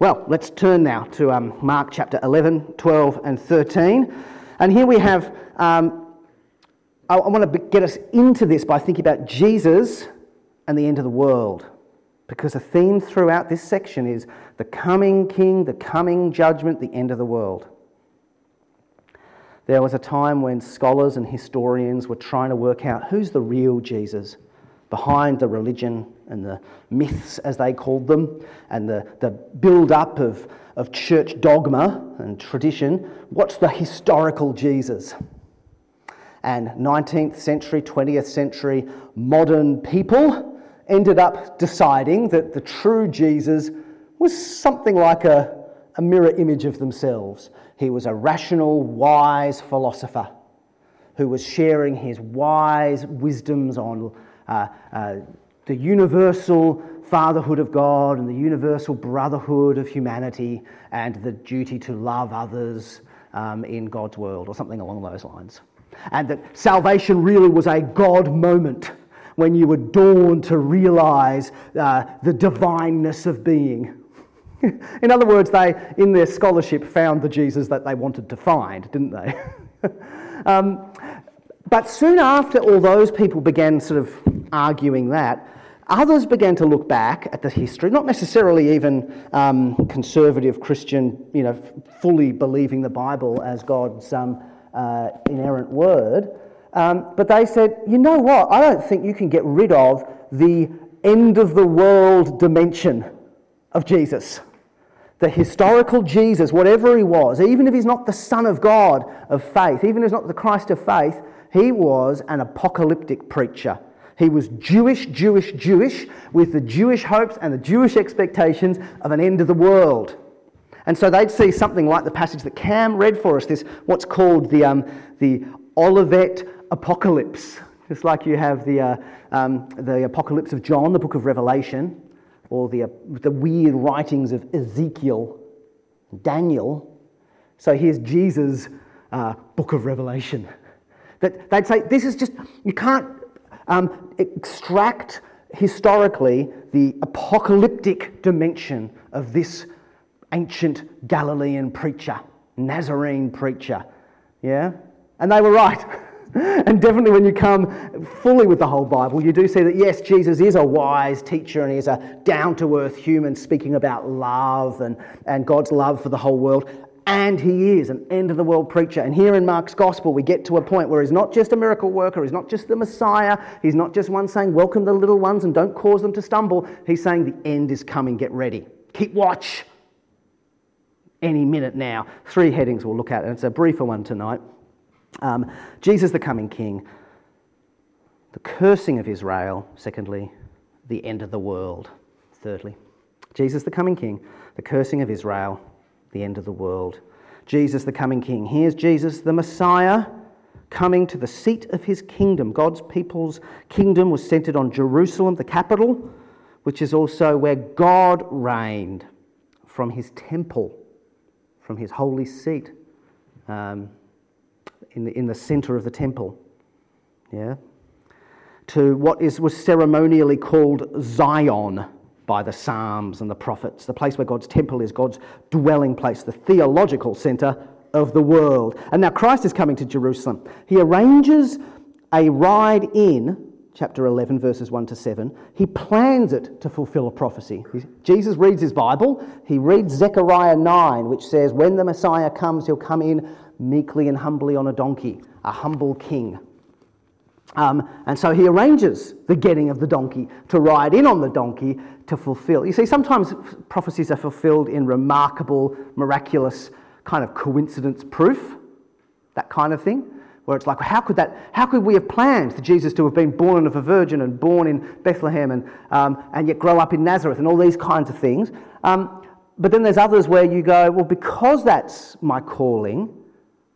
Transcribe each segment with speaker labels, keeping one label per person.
Speaker 1: Well, let's turn now to um, Mark chapter 11, 12, and 13. And here we have, um, I, I want to get us into this by thinking about Jesus and the end of the world. Because the theme throughout this section is the coming king, the coming judgment, the end of the world. There was a time when scholars and historians were trying to work out who's the real Jesus behind the religion and the myths, as they called them, and the, the build up of, of church dogma and tradition. What's the historical Jesus? And 19th century, 20th century modern people ended up deciding that the true Jesus was something like a, a mirror image of themselves. He was a rational, wise philosopher who was sharing his wise wisdoms on uh, uh, the universal fatherhood of God and the universal brotherhood of humanity and the duty to love others um, in God's world, or something along those lines. And that salvation really was a God moment when you were dawned to realize uh, the divineness of being. in other words, they, in their scholarship, found the Jesus that they wanted to find, didn't they? um, but soon after all those people began sort of arguing that, others began to look back at the history, not necessarily even um, conservative Christian, you know, fully believing the Bible as God's um, uh, inerrant word, um, but they said, you know what, I don't think you can get rid of the end of the world dimension of Jesus. The historical Jesus, whatever he was, even if he's not the Son of God of faith, even if he's not the Christ of faith, he was an apocalyptic preacher. He was Jewish, Jewish, Jewish, with the Jewish hopes and the Jewish expectations of an end of the world. And so they'd see something like the passage that Cam read for us, this what's called the, um, the Olivet Apocalypse. Just like you have the, uh, um, the Apocalypse of John, the book of Revelation, or the, uh, the weird writings of Ezekiel, Daniel. So here's Jesus' uh, book of Revelation. That they'd say, this is just, you can't um, extract historically the apocalyptic dimension of this ancient Galilean preacher, Nazarene preacher. Yeah? And they were right. and definitely when you come fully with the whole Bible, you do see that yes, Jesus is a wise teacher and he's a down to earth human speaking about love and, and God's love for the whole world and he is an end of the world preacher. And here in Mark's gospel, we get to a point where he's not just a miracle worker, he's not just the Messiah, he's not just one saying, Welcome the little ones and don't cause them to stumble. He's saying, The end is coming, get ready. Keep watch. Any minute now. Three headings we'll look at, and it's a briefer one tonight. Um, Jesus, the coming king, the cursing of Israel, secondly, the end of the world, thirdly. Jesus, the coming king, the cursing of Israel, the end of the world. Jesus, the coming king. Here's Jesus, the Messiah, coming to the seat of his kingdom. God's people's kingdom was centered on Jerusalem, the capital, which is also where God reigned from his temple, from his holy seat, um, in, the, in the center of the temple. Yeah? To what is, was ceremonially called Zion by the Psalms and the prophets, the place where God's temple is, God's dwelling place, the theological centre of the world. And now Christ is coming to Jerusalem. He arranges a ride in, chapter 11, verses 1 to 7. He plans it to fulfill a prophecy. Jesus reads his Bible. He reads Zechariah 9, which says, When the Messiah comes, he'll come in meekly and humbly on a donkey, a humble king. Um, and so he arranges the getting of the donkey to ride in on the donkey to fulfill. You see, sometimes prophecies are fulfilled in remarkable, miraculous kind of coincidence proof, that kind of thing, where it's like, how could that, how could we have planned for Jesus to have been born of a virgin and born in Bethlehem and, um, and yet grow up in Nazareth and all these kinds of things? Um, but then there's others where you go, well, because that's my calling,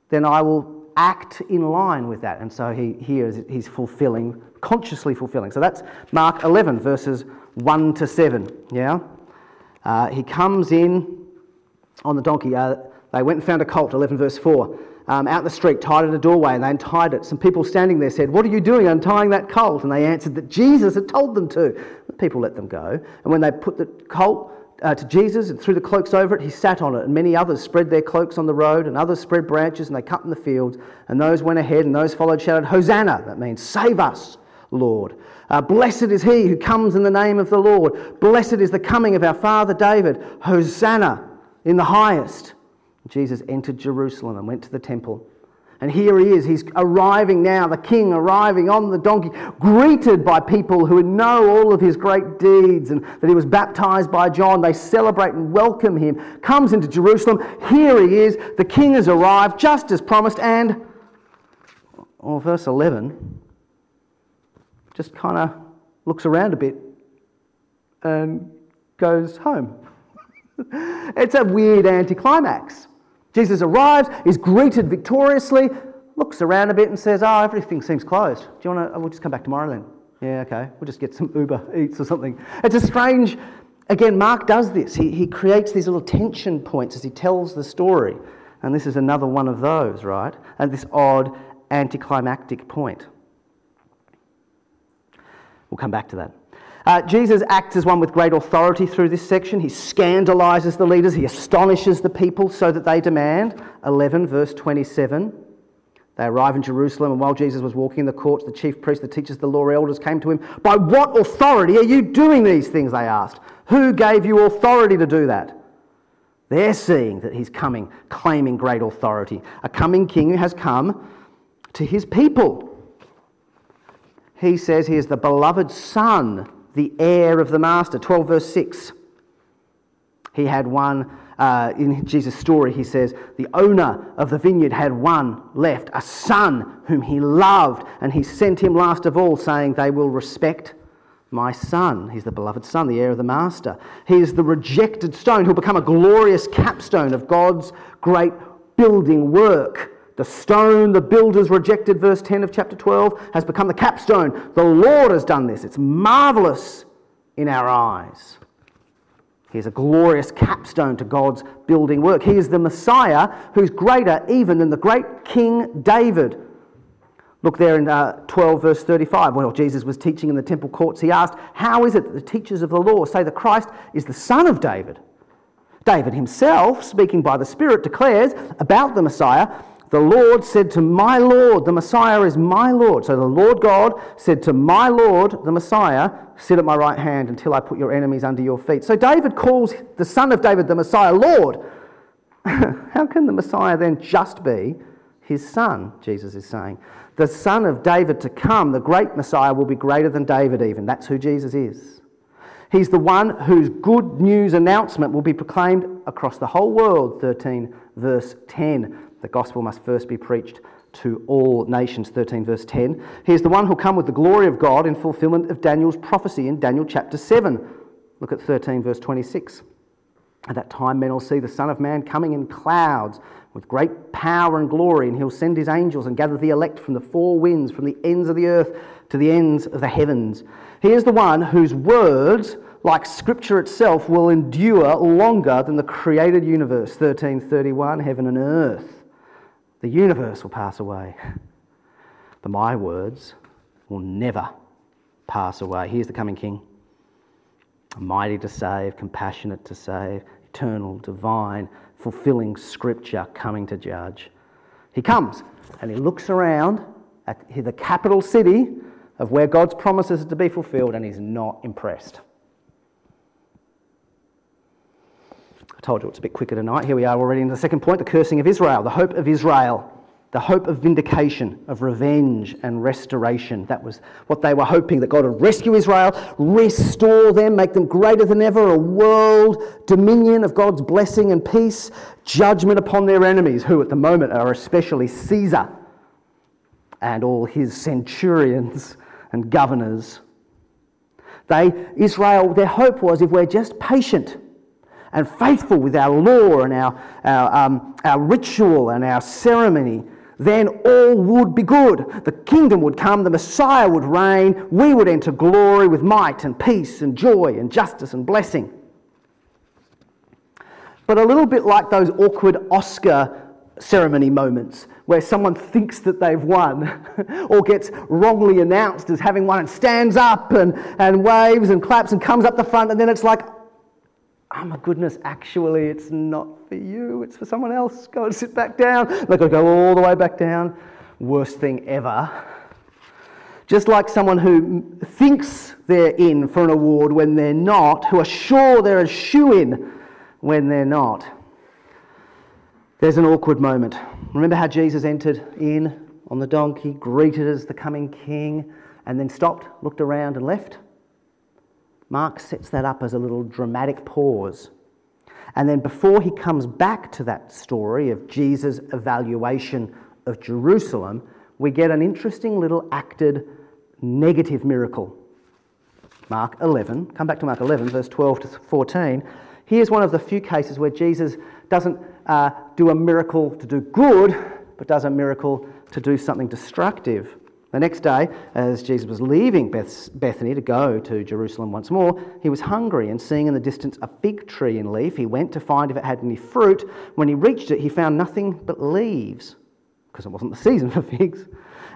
Speaker 1: then I will act in line with that. And so he, here he's fulfilling, consciously fulfilling. So that's Mark 11, verses 1 to 7. Yeah? Uh, he comes in on the donkey. Uh, they went and found a colt, 11 verse 4, um, out in the street, tied at a doorway, and they untied it. Some people standing there said, What are you doing untying that colt? And they answered that Jesus had told them to. The people let them go. And when they put the colt uh, to Jesus and threw the cloaks over it. He sat on it, and many others spread their cloaks on the road, and others spread branches, and they cut in the fields. And those went ahead, and those followed shouted, Hosanna! That means, Save us, Lord. Uh, blessed is he who comes in the name of the Lord. Blessed is the coming of our father David. Hosanna in the highest. Jesus entered Jerusalem and went to the temple. And here he is. He's arriving now, the king arriving on the donkey, greeted by people who know all of his great deeds and that he was baptized by John. They celebrate and welcome him. Comes into Jerusalem. Here he is. The king has arrived, just as promised. And, well, verse 11, just kind of looks around a bit and goes home. it's a weird anticlimax. Jesus arrives, is greeted victoriously, looks around a bit and says, Oh, everything seems closed. Do you want to? Oh, we'll just come back tomorrow then. Yeah, okay. We'll just get some Uber Eats or something. It's a strange, again, Mark does this. He, he creates these little tension points as he tells the story. And this is another one of those, right? And this odd anticlimactic point. We'll come back to that. Uh, Jesus acts as one with great authority through this section. He scandalizes the leaders, he astonishes the people so that they demand. 11, verse 27. They arrive in Jerusalem, and while Jesus was walking in the courts, the chief priests, the teachers, the law elders came to him. By what authority are you doing these things? They asked. Who gave you authority to do that? They're seeing that he's coming, claiming great authority. A coming king who has come to his people. He says he is the beloved son the heir of the master. 12, verse 6. He had one, uh, in Jesus' story, he says, the owner of the vineyard had one left, a son whom he loved, and he sent him last of all, saying, They will respect my son. He's the beloved son, the heir of the master. He is the rejected stone who'll become a glorious capstone of God's great building work. The stone the builders rejected, verse 10 of chapter 12, has become the capstone. The Lord has done this. It's marvelous in our eyes. He is a glorious capstone to God's building work. He is the Messiah who's greater even than the great King David. Look there in uh, 12, verse 35. When Jesus was teaching in the temple courts, he asked, How is it that the teachers of the law say that Christ is the son of David? David himself, speaking by the Spirit, declares about the Messiah the Lord said to my Lord, the Messiah is my Lord. So the Lord God said to my Lord, the Messiah, sit at my right hand until I put your enemies under your feet. So David calls the son of David, the Messiah, Lord. How can the Messiah then just be his son? Jesus is saying. The son of David to come, the great Messiah, will be greater than David, even. That's who Jesus is. He's the one whose good news announcement will be proclaimed across the whole world, 13 verse 10. The gospel must first be preached to all nations, 13 verse 10. He is the one who'll come with the glory of God in fulfillment of Daniel's prophecy in Daniel chapter 7. Look at 13 verse 26. At that time, men will see the Son of Man coming in clouds with great power and glory, and he'll send his angels and gather the elect from the four winds, from the ends of the earth to the ends of the heavens. He is the one whose words, like Scripture itself, will endure longer than the created universe. 1331, heaven and earth. The universe will pass away, but my words will never pass away. Here's the coming King mighty to save, compassionate to save, eternal, divine, fulfilling Scripture, coming to judge. He comes and he looks around at the capital city of where God's promises are to be fulfilled and he's not impressed. Told you it's a bit quicker tonight. Here we are already in the second point the cursing of Israel, the hope of Israel, the hope of vindication, of revenge and restoration. That was what they were hoping that God would rescue Israel, restore them, make them greater than ever, a world dominion of God's blessing and peace, judgment upon their enemies, who at the moment are especially Caesar and all his centurions and governors. They, Israel, their hope was if we're just patient and faithful with our law and our, our, um, our ritual and our ceremony, then all would be good. The kingdom would come, the Messiah would reign, we would enter glory with might and peace and joy and justice and blessing. But a little bit like those awkward Oscar ceremony moments where someone thinks that they've won or gets wrongly announced as having won and stands up and, and waves and claps and comes up the front, and then it's like, oh my goodness, actually, it's not for you, it's for someone else. Go and sit back down. Got to go all the way back down. Worst thing ever. Just like someone who thinks they're in for an award when they're not, who are sure they're a shoe in when they're not. There's an awkward moment. Remember how Jesus entered in on the donkey, greeted as the coming king, and then stopped, looked around, and left? Mark sets that up as a little dramatic pause. And then before he comes back to that story of Jesus' evaluation of Jerusalem, we get an interesting little acted negative miracle. Mark 11, come back to Mark 11, verse 12 to 14. Here's one of the few cases where Jesus doesn't uh, do a miracle to do good, but does a miracle to do something destructive. The next day, as Jesus was leaving Beth- Bethany to go to Jerusalem once more, he was hungry, and seeing in the distance a fig tree in leaf, he went to find if it had any fruit. When he reached it, he found nothing but leaves, because it wasn't the season for figs.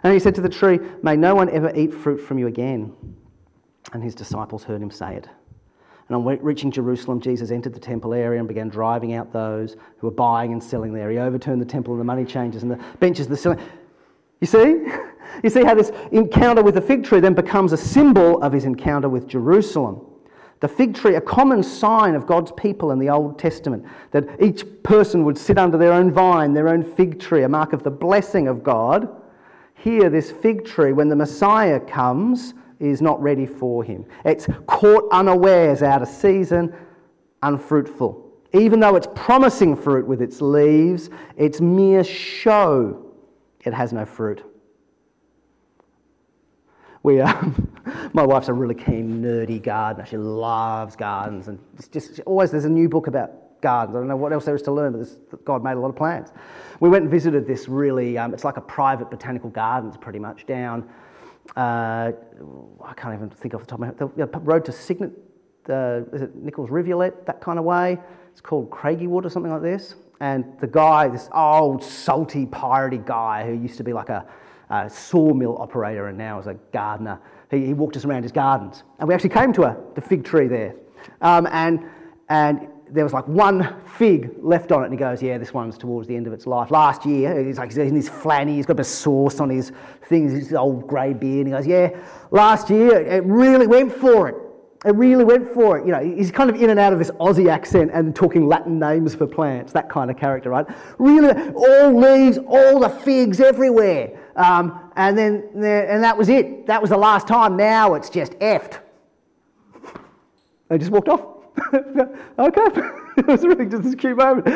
Speaker 1: And he said to the tree, May no one ever eat fruit from you again. And his disciples heard him say it. And on reaching Jerusalem, Jesus entered the temple area and began driving out those who were buying and selling there. He overturned the temple and the money changers and the benches, the selling. You see? You see how this encounter with the fig tree then becomes a symbol of his encounter with Jerusalem. The fig tree, a common sign of God's people in the Old Testament, that each person would sit under their own vine, their own fig tree, a mark of the blessing of God. Here, this fig tree, when the Messiah comes, is not ready for him. It's caught unawares, out of season, unfruitful. Even though it's promising fruit with its leaves, it's mere show it has no fruit. We, um, my wife's a really keen, nerdy gardener. She loves gardens, and it's just always there's a new book about gardens. I don't know what else there is to learn, but God made a lot of plants. We went and visited this really, um, it's like a private botanical gardens pretty much down, uh, I can't even think off the top of my head, the, road to Cygnet, uh, is it Nicholls Rivulet, that kind of way. It's called Craigiewood or something like this. And the guy, this old, salty, piratey guy who used to be like a, a sawmill operator and now is a gardener, he, he, walked us around his gardens. And we actually came to a, the fig tree there. Um, and, and there was like one fig left on it, and he goes, "Yeah, this one's towards the end of its life." Last year, he's like he's in his flanny, he's got a bit of sauce on his things, his old grey beard, and he goes, "Yeah, last year it really went for it. It really went for it. You know, he's kind of in and out of this Aussie accent and talking Latin names for plants, that kind of character, right? Really, all leaves, all the figs everywhere. Um, and then, and that was it. That was the last time. Now it's just effed. They just walked off. okay. it was really just this cute moment.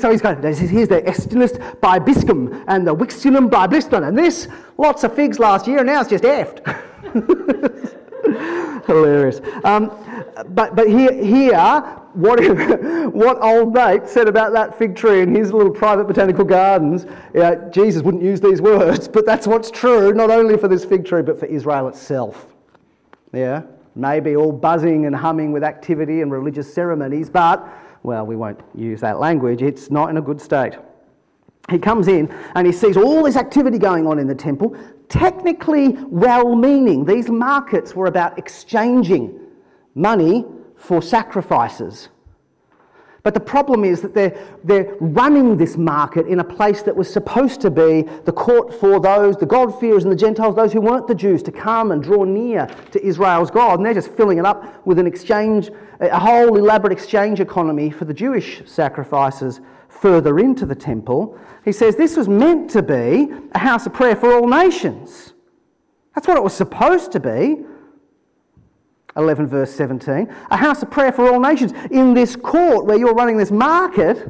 Speaker 1: So he's going, here's the Estinus bibiscum and the Wixulum bibliston, and this, lots of figs last year, and now it's just effed. Hilarious. Um, but but here, here what, what old mate said about that fig tree in his little private botanical gardens, yeah, Jesus wouldn't use these words, but that's what's true, not only for this fig tree, but for Israel itself. Yeah? Maybe all buzzing and humming with activity and religious ceremonies, but, well, we won't use that language. It's not in a good state. He comes in and he sees all this activity going on in the temple, technically well meaning. These markets were about exchanging money for sacrifices. But the problem is that they're, they're running this market in a place that was supposed to be the court for those, the God-fearers and the Gentiles, those who weren't the Jews, to come and draw near to Israel's God. And they're just filling it up with an exchange, a whole elaborate exchange economy for the Jewish sacrifices further into the temple. He says this was meant to be a house of prayer for all nations. That's what it was supposed to be. 11 verse 17. A house of prayer for all nations. In this court where you're running this market,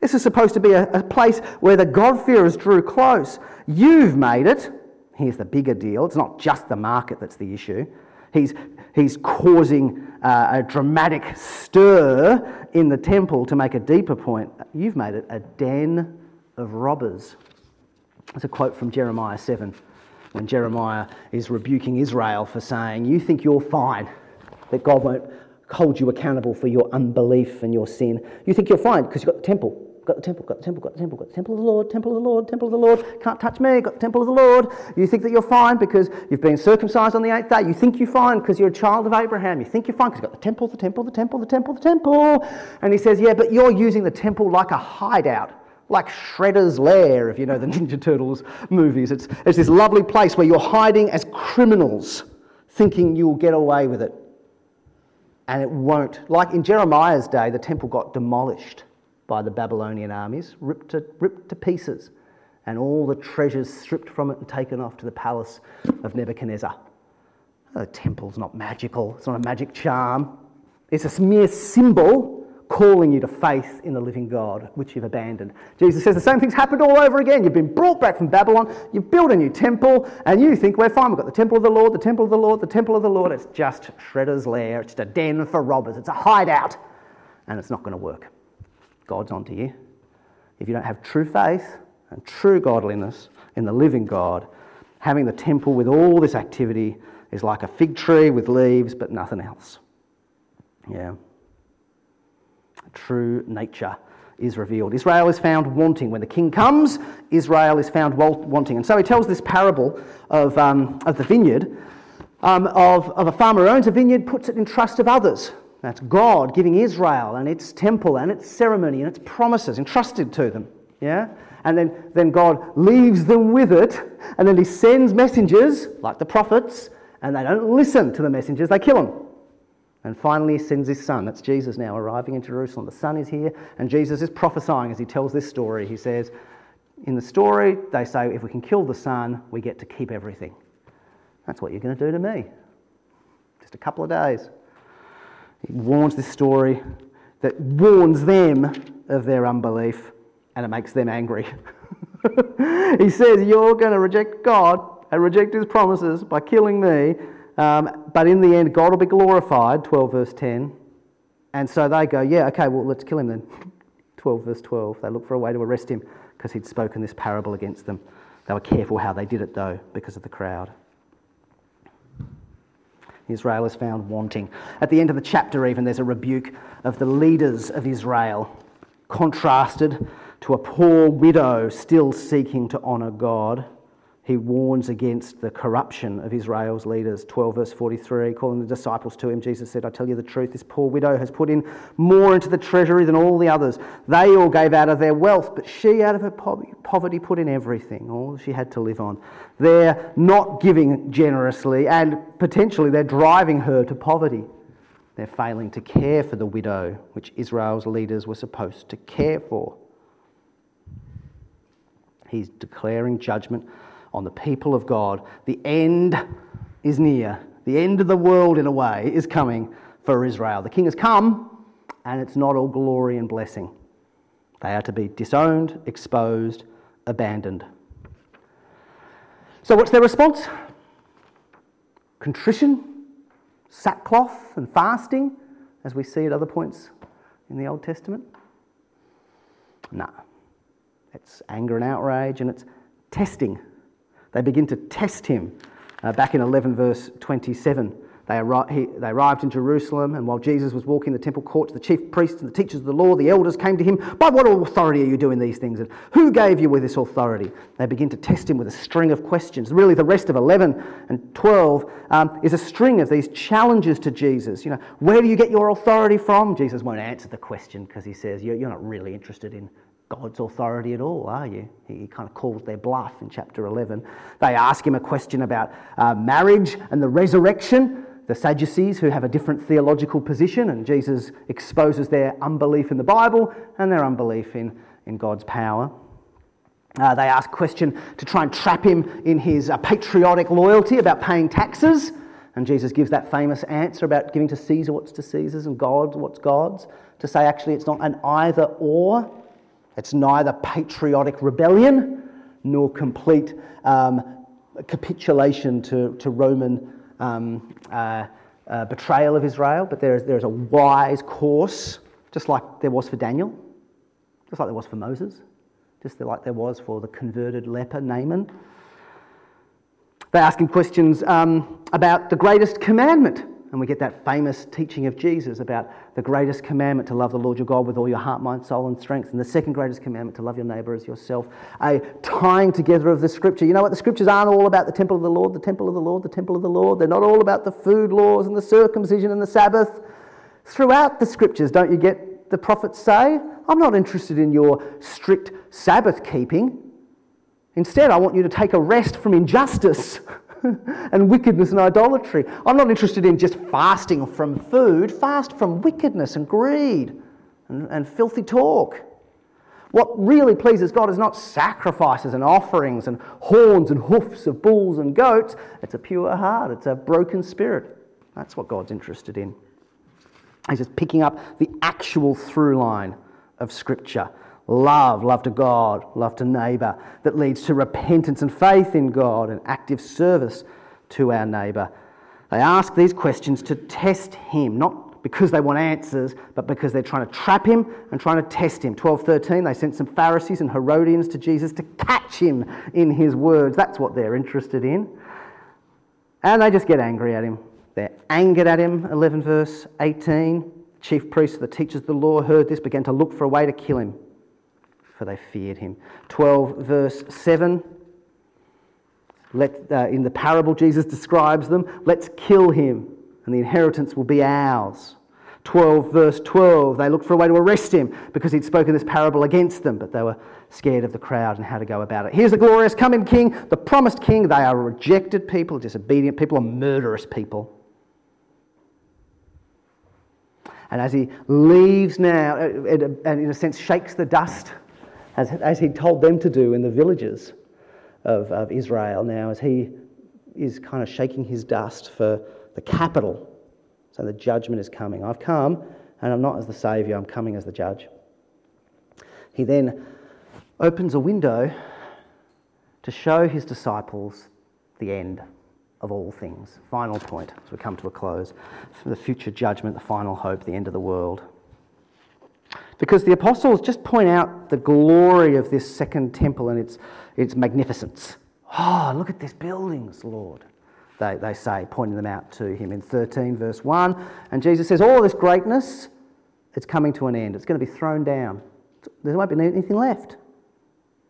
Speaker 1: this is supposed to be a, a place where the God-fearers drew close. You've made it. Here's the bigger deal. It's not just the market that's the issue. He's, he's causing uh, a dramatic stir in the temple to make a deeper point. You've made it a den of robbers. That's a quote from Jeremiah 7 when Jeremiah is rebuking Israel for saying, You think you're fine, that God won't hold you accountable for your unbelief and your sin. You think you're fine because you've got the temple, got the temple, got the temple, got the temple, got the temple of the Lord, temple of the Lord, temple of the Lord, can't touch me, got the temple of the Lord. You think that you're fine because you've been circumcised on the eighth day. You think you're fine because you're a child of Abraham. You think you're fine because you've got the temple, the temple, the temple, the temple, the temple. And he says, Yeah, but you're using the temple like a hideout like Shredder's Lair, if you know the Ninja Turtles movies. It's, it's this lovely place where you're hiding as criminals, thinking you'll get away with it. And it won't. Like in Jeremiah's day, the temple got demolished by the Babylonian armies, ripped to, ripped to pieces, and all the treasures stripped from it and taken off to the palace of Nebuchadnezzar. Oh, the temple's not magical, it's not a magic charm. It's a mere symbol calling you to faith in the living God, which you've abandoned. Jesus says the same thing's happened all over again. You've been brought back from Babylon, you've built a new temple, and you think we're fine. We've got the temple of the Lord, the temple of the Lord, the temple of the Lord. It's just Shredder's lair, it's just a den for robbers, it's a hideout, and it's not going to work. God's onto you. If you don't have true faith and true godliness in the living God, having the temple with all this activity is like a fig tree with leaves but nothing else. Yeah true nature is revealed. Israel is found wanting. When the king comes, Israel is found wanting. And so he tells this parable of, um, of the vineyard, um, of, of a farmer who owns a vineyard, puts it in trust of others. That's God giving Israel and its temple and its ceremony and its promises entrusted to them. Yeah? And then, then God leaves them with it, and then he sends messengers, like the prophets, and they don't listen to the messengers, they kill them. And finally, he sends his son. That's Jesus now arriving in Jerusalem. The son is here, and Jesus is prophesying as he tells this story. He says, In the story, they say, if we can kill the son, we get to keep everything. That's what you're going to do to me. Just a couple of days. He warns this story that warns them of their unbelief, and it makes them angry. he says, You're going to reject God and reject his promises by killing me um, but in the end, God will be glorified, 12 verse 10. And so they go, yeah, okay, well, let's kill him then. 12 verse 12. They look for a way to arrest him because he'd spoken this parable against them. They were careful how they did it, though, because of the crowd. Israel is found wanting. At the end of the chapter, even, there's a rebuke of the leaders of Israel, contrasted to a poor widow still seeking to honour God he warns against the corruption of Israel's leaders. 12 verse 43, calling the disciples to him, Jesus said, I tell you the truth, this poor widow has put in more into the treasury than all the others. They all gave out of their wealth, but she out of her poverty put in everything, all she had to live on. They're not giving generously, and potentially they're driving her to poverty. They're failing to care for the widow, which Israel's leaders were supposed to care for. He's declaring judgment on the people of God. The end is near. The end of the world, in a way, is coming for Israel. The king has come, and it's not all glory and blessing. They are to be disowned, exposed, abandoned. So, what's their response? Contrition, sackcloth, and fasting, as we see at other points in the Old Testament? No. It's anger and outrage, and it's testing they begin to test him. Uh, back in 11, verse 27, they, arri- he, they arrived in Jerusalem, and while Jesus was walking the temple courts, the chief priests and the teachers of the law, the elders came to him. By what authority are you doing these things? And who gave you with this authority? They begin to test him with a string of questions. Really, the rest of 11 and 12 um, is a string of these challenges to Jesus. You know, where do you get your authority from? Jesus won't answer the question because he says, you're, you're not really interested in God's authority at all, are you? He kind of calls their bluff in chapter 11. They ask him a question about uh, marriage and the resurrection. The Sadducees, who have a different theological position, and Jesus exposes their unbelief in the Bible and their unbelief in, in God's power. Uh, they ask a question to try and trap him in his uh, patriotic loyalty about paying taxes. And Jesus gives that famous answer about giving to Caesar what's to Caesar's and God what's God's, to say actually it's not an either or. It's neither patriotic rebellion nor complete um, capitulation to, to Roman um, uh, uh, betrayal of Israel, but there is, there is a wise course, just like there was for Daniel, just like there was for Moses, just like there was for the converted leper Naaman. They ask him questions um, about the greatest commandment and we get that famous teaching of Jesus about the greatest commandment to love the Lord your God with all your heart, mind, soul, and strength, and the second greatest commandment to love your neighbour as yourself. A tying together of the scripture. You know what? The scriptures aren't all about the temple of the Lord, the temple of the Lord, the temple of the Lord. They're not all about the food laws and the circumcision and the Sabbath. Throughout the scriptures, don't you get the prophets say, I'm not interested in your strict Sabbath keeping. Instead, I want you to take a rest from injustice. and wickedness and idolatry. I'm not interested in just fasting from food, fast from wickedness and greed and, and filthy talk. What really pleases God is not sacrifices and offerings and horns and hoofs of bulls and goats. It's a pure heart, it's a broken spirit. That's what God's interested in. He's just picking up the actual through line of Scripture love, love to God, love to neighbour, that leads to repentance and faith in God and active service to our neighbour. They ask these questions to test him, not because they want answers, but because they're trying to trap him and trying to test him. 12:13 they sent some Pharisees and Herodians to Jesus to catch him in his words. That's what they're interested in. And they just get angry at him. They're angered at him, 11 verse 18. Chief priests, the teachers of the law heard this, began to look for a way to kill him for they feared him. 12, verse 7. Let, uh, in the parable, Jesus describes them let's kill him, and the inheritance will be ours. 12, verse 12, they looked for a way to arrest him because he'd spoken this parable against them, but they were scared of the crowd and how to go about it. Here's the glorious coming king, the promised king. They are rejected people, disobedient people, murderous people. And as he leaves now, and in a sense shakes the dust as, as he told them to do in the villages of, of Israel now, as he is kind of shaking his dust for the capital. So the judgment is coming. I've come, and I'm not as the Saviour, I'm coming as the judge. He then opens a window to show his disciples the end of all things. Final point as we come to a close. The future judgment, the final hope, the end of the world. Because the apostles just point out the glory of this second temple and its, its magnificence. Oh, look at these buildings, Lord, they, they say, pointing them out to him in 13, verse 1. And Jesus says, All this greatness, it's coming to an end. It's going to be thrown down. There won't be anything left.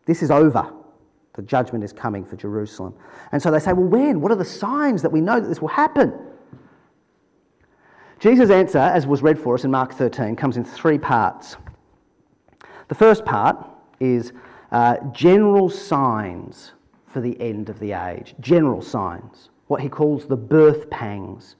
Speaker 1: This is over. The judgment is coming for Jerusalem. And so they say, Well, when? What are the signs that we know that this will happen? Jesus' answer, as was read for us in Mark 13, comes in three parts. The first part is uh, general signs for the end of the age. General signs, what he calls the birth pangs.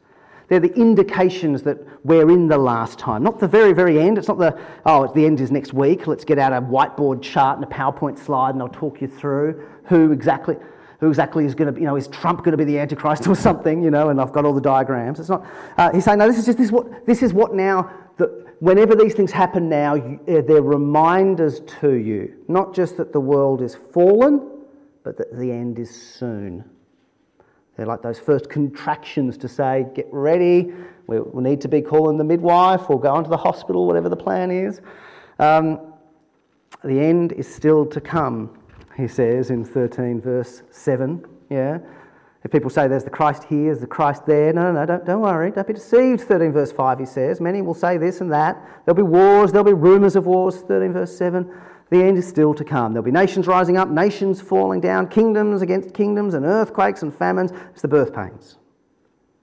Speaker 1: They're the indications that we're in the last time. Not the very, very end. It's not the, oh, the end is next week. Let's get out a whiteboard chart and a PowerPoint slide and I'll talk you through who exactly who exactly is going to be, you know, is Trump going to be the Antichrist or something, you know, and I've got all the diagrams. It's not, uh, he's saying, no, this is just this is what, this is what now, that whenever these things happen now, you, uh, they're reminders to you, not just that the world is fallen, but that the end is soon. They're like those first contractions to say, get ready, we, we need to be calling the midwife or going to the hospital, whatever the plan is. Um, the end is still to come he says in 13, verse 7. Yeah. If people say there's the Christ here, there's the Christ there, no, no, no, don't, don't worry. Don't be deceived, 13, verse 5, he says. Many will say this and that. There'll be wars, there'll be rumours of wars, 13, verse 7. The end is still to come. There'll be nations rising up, nations falling down, kingdoms against kingdoms, and earthquakes and famines. It's the birth pains.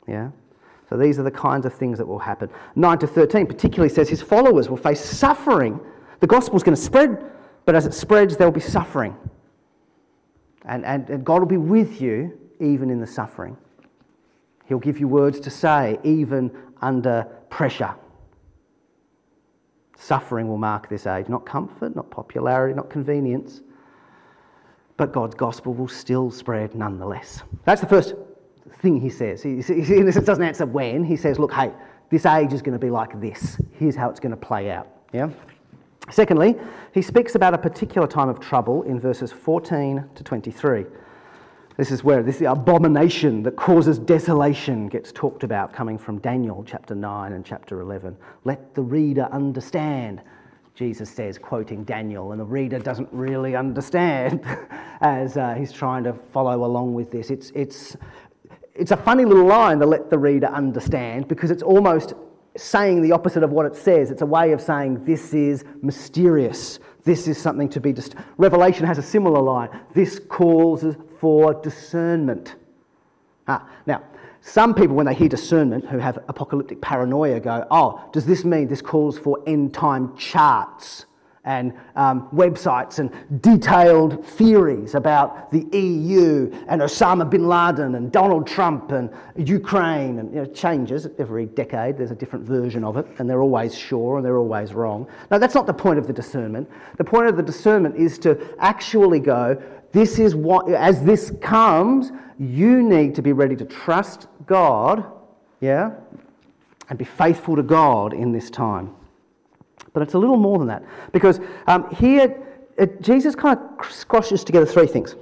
Speaker 1: Yeah? So these are the kinds of things that will happen. 9 to 13 particularly says his followers will face suffering. The gospel is going to spread, but as it spreads, there will be suffering. And, and, and God will be with you even in the suffering. He'll give you words to say even under pressure. Suffering will mark this age, not comfort, not popularity, not convenience, but God's gospel will still spread nonetheless. That's the first thing he says. He, he, doesn't answer when. He says, look, hey, this age is going to be like this. Here's how it's going to play out. Yeah? Secondly, he speaks about a particular time of trouble in verses 14 to 23. This is where this abomination that causes desolation gets talked about, coming from Daniel chapter 9 and chapter 11. Let the reader understand, Jesus says, quoting Daniel, and the reader doesn't really understand as uh, he's trying to follow along with this. It's, it's, it's a funny little line to let the reader understand because it's almost saying the opposite of what it says. It's a way of saying this is mysterious. This is something to be. Dist- Revelation has a similar line. This calls for discernment. Ah, now, some people, when they hear discernment, who have apocalyptic paranoia, go, oh, does this mean this calls for end time charts and um, websites and detailed theories about the EU and Osama bin Laden and Donald Trump and Ukraine and you know, changes every decade. There's a different version of it, and they're always sure and they're always wrong. Now, that's not the point of the discernment. The point of the discernment is to actually go, this is what, as this comes, you need to be ready to trust God, yeah, and be faithful to God in this time. But it's a little more than that. Because um, here, it, Jesus kind of squashes together three things.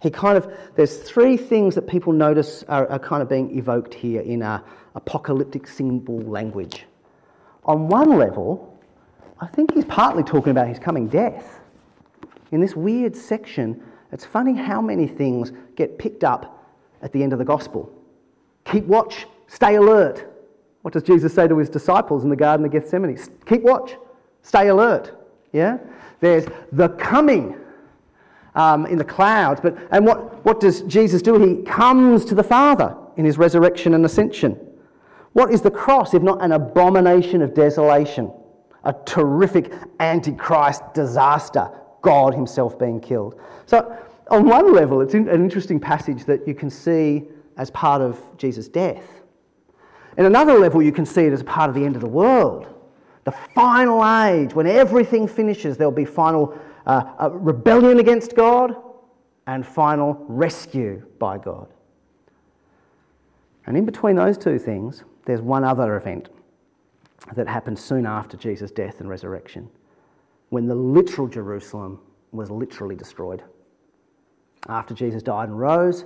Speaker 1: He kind of, there's three things that people notice are, are kind of being evoked here in apocalyptic symbol language. On one level, I think he's partly talking about his coming death. In this weird section, it's funny how many things get picked up at the end of the gospel. Keep watch, stay alert. What does Jesus say to his disciples in the Garden of Gethsemane? Keep watch, stay alert. Yeah? There's the coming um, in the clouds. But, and what, what does Jesus do? He comes to the Father in his resurrection and ascension. What is the cross if not an abomination of desolation? A terrific antichrist disaster God Himself being killed. So, on one level, it's an interesting passage that you can see as part of Jesus' death. In another level, you can see it as part of the end of the world. The final age, when everything finishes, there'll be final uh, rebellion against God and final rescue by God. And in between those two things, there's one other event that happened soon after Jesus' death and resurrection when the literal Jerusalem was literally destroyed. After Jesus died and rose,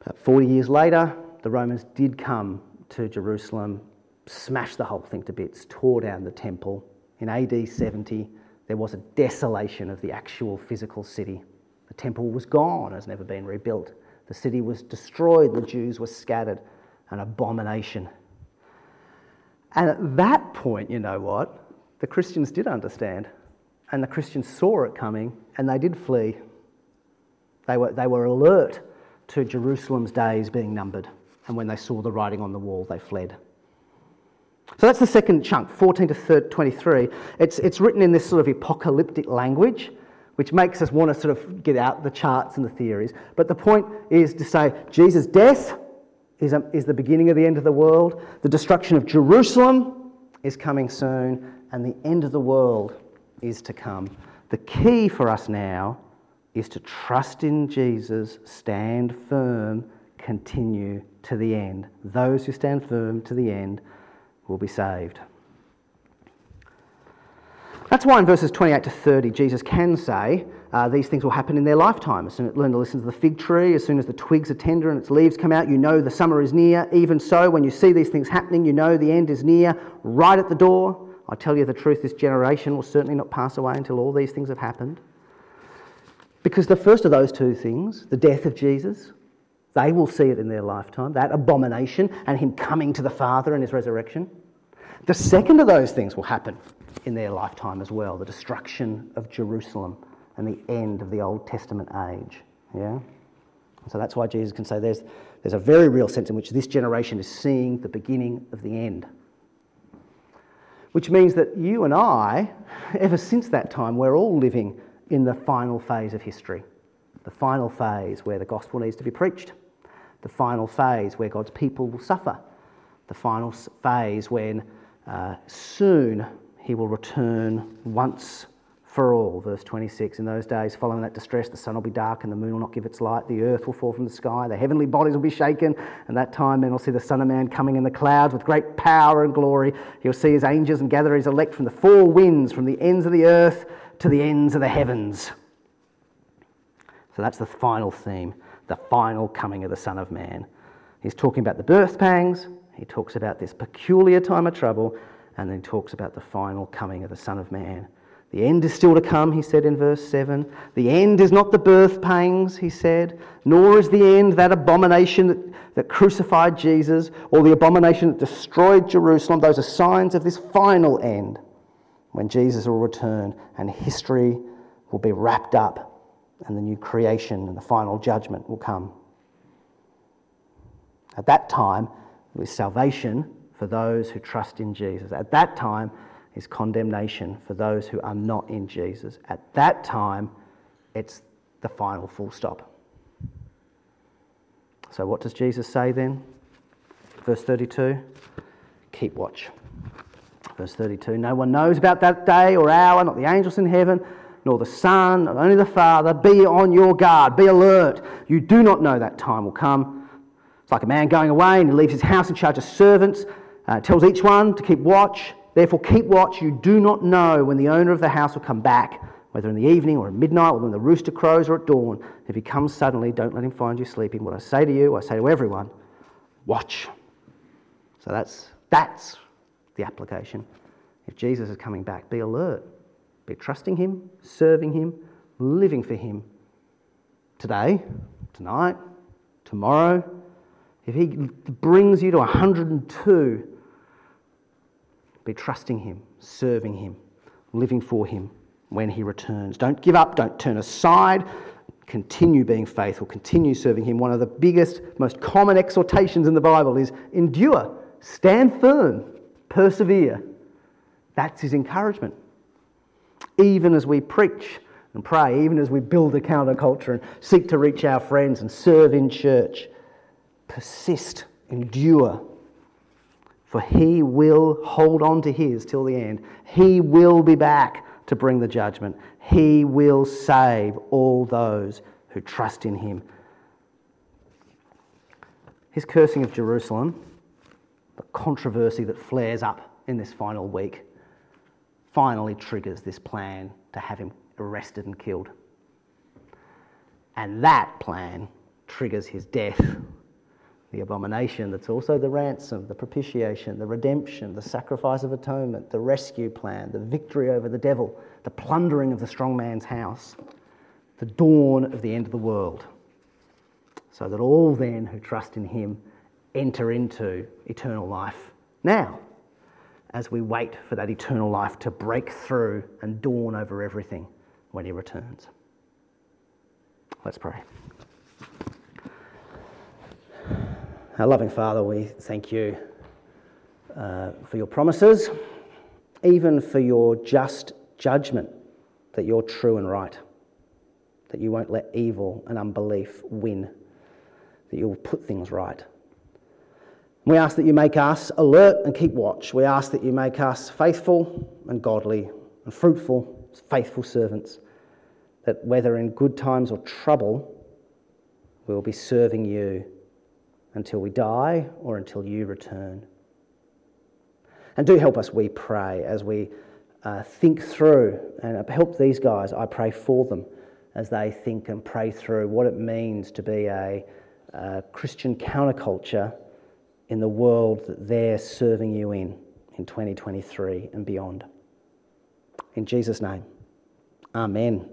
Speaker 1: about 40 years later, the Romans did come to Jerusalem, smashed the whole thing to bits, tore down the temple. In AD 70, there was a desolation of the actual physical city. The temple was gone, has never been rebuilt. The city was destroyed, the Jews were scattered, an abomination. And at that point, you know what? the Christians did understand. And the Christians saw it coming and they did flee. They were, they were alert to Jerusalem's days being numbered. And when they saw the writing on the wall, they fled. So that's the second chunk, 14 to 23. It's, it's written in this sort of apocalyptic language, which makes us want to sort of get out the charts and the theories. But the point is to say Jesus' death is, a, is the beginning of the end of the world, the destruction of Jerusalem is coming soon, and the end of the world is to come. The key for us now is to trust in Jesus, stand firm, continue to the end. Those who stand firm to the end will be saved. That's why in verses 28 to 30, Jesus can say uh, these things will happen in their lifetime. As soon as learn to listen to the fig tree, as soon as the twigs are tender and its leaves come out, you know the summer is near. Even so, when you see these things happening, you know the end is near, right at the door. I tell you the truth, this generation will certainly not pass away until all these things have happened. Because the first of those two things, the death of Jesus, they will see it in their lifetime, that abomination, and him coming to the Father in his resurrection. The second of those things will happen in their lifetime as well the destruction of Jerusalem and the end of the Old Testament age. Yeah? So that's why Jesus can say there's, there's a very real sense in which this generation is seeing the beginning of the end which means that you and I, ever since that time, we're all living in the final phase of history. The final phase where the gospel needs to be preached. The final phase where God's people will suffer. The final phase when uh, soon he will return once for all. Verse 26 In those days following that distress, the sun will be dark and the moon will not give its light. The earth will fall from the sky. The heavenly bodies will be shaken. And that time men will see the Son of Man coming in the clouds with great power and glory. He'll see his angels and gather his elect from the four winds, from the ends of the earth to the ends of the heavens. So that's the final theme, the final coming of the Son of Man. He's talking about the birth pangs, he talks about this peculiar time of trouble, and then he talks about the final coming of the Son of Man The end is still to come, he said in verse 7. The end is not the birth pangs, he said, nor is the end that abomination that, that, crucified Jesus or the abomination that destroyed Jerusalem. Those are signs of this final end when Jesus will return and history will be wrapped up and the new creation and the final judgment will come. At that time, there is salvation for those who trust in Jesus. At that time, is condemnation for those who are not in Jesus. At that time, it's the final full stop. So, what does Jesus say then? Verse 32 Keep watch. Verse 32 No one knows about that day or hour, not the angels in heaven, nor the Son, only the Father. Be on your guard, be alert. You do not know that time will come. It's like a man going away and he leaves his house in charge of servants, uh, tells each one to keep watch. Therefore, keep watch. You do not know when the owner of the house will come back, whether in the evening or at midnight, or when the rooster crows or at dawn. If he comes suddenly, don't let him find you sleeping. What I say to you, I say to everyone watch. So that's, that's the application. If Jesus is coming back, be alert. Be trusting him, serving him, living for him today, tonight, tomorrow. If he brings you to 102, be trusting Him, serving Him, living for Him when He returns. Don't give up, don't turn aside. Continue being faithful, continue serving Him. One of the biggest, most common exhortations in the Bible is endure, stand firm, persevere. That's His encouragement. Even as we preach and pray, even as we build a counterculture and seek to reach our friends and serve in church, persist, endure, for he will hold on to his till the end. He will be back to bring the judgment. He will save all those who trust in him. His cursing of Jerusalem, the controversy that flares up in this final week, finally triggers this plan to have him arrested and killed. And that plan triggers his death. The abomination that's also the ransom, the propitiation, the redemption, the sacrifice of atonement, the rescue plan, the victory over the devil, the plundering of the strong man's house, the dawn of the end of the world, so that all then who trust in him enter into eternal life now, as we wait for that eternal life to break through and dawn over everything when he returns. Let's pray. Our loving Father, we thank you uh, for your promises, even for your just judgment that you're true and right, that you won't let evil and unbelief win, that you'll put things right. We ask that you make us alert and keep watch. We ask that you make us faithful and godly and fruitful, faithful servants, that whether in good times or trouble, we will be serving you until we die or until you return. And do help us, we pray, as we uh, think through and help these guys. I pray for them as they think and pray through what it means to be a, a Christian counterculture in the world that they're serving you in in 2023 and beyond. In Jesus' name, Amen.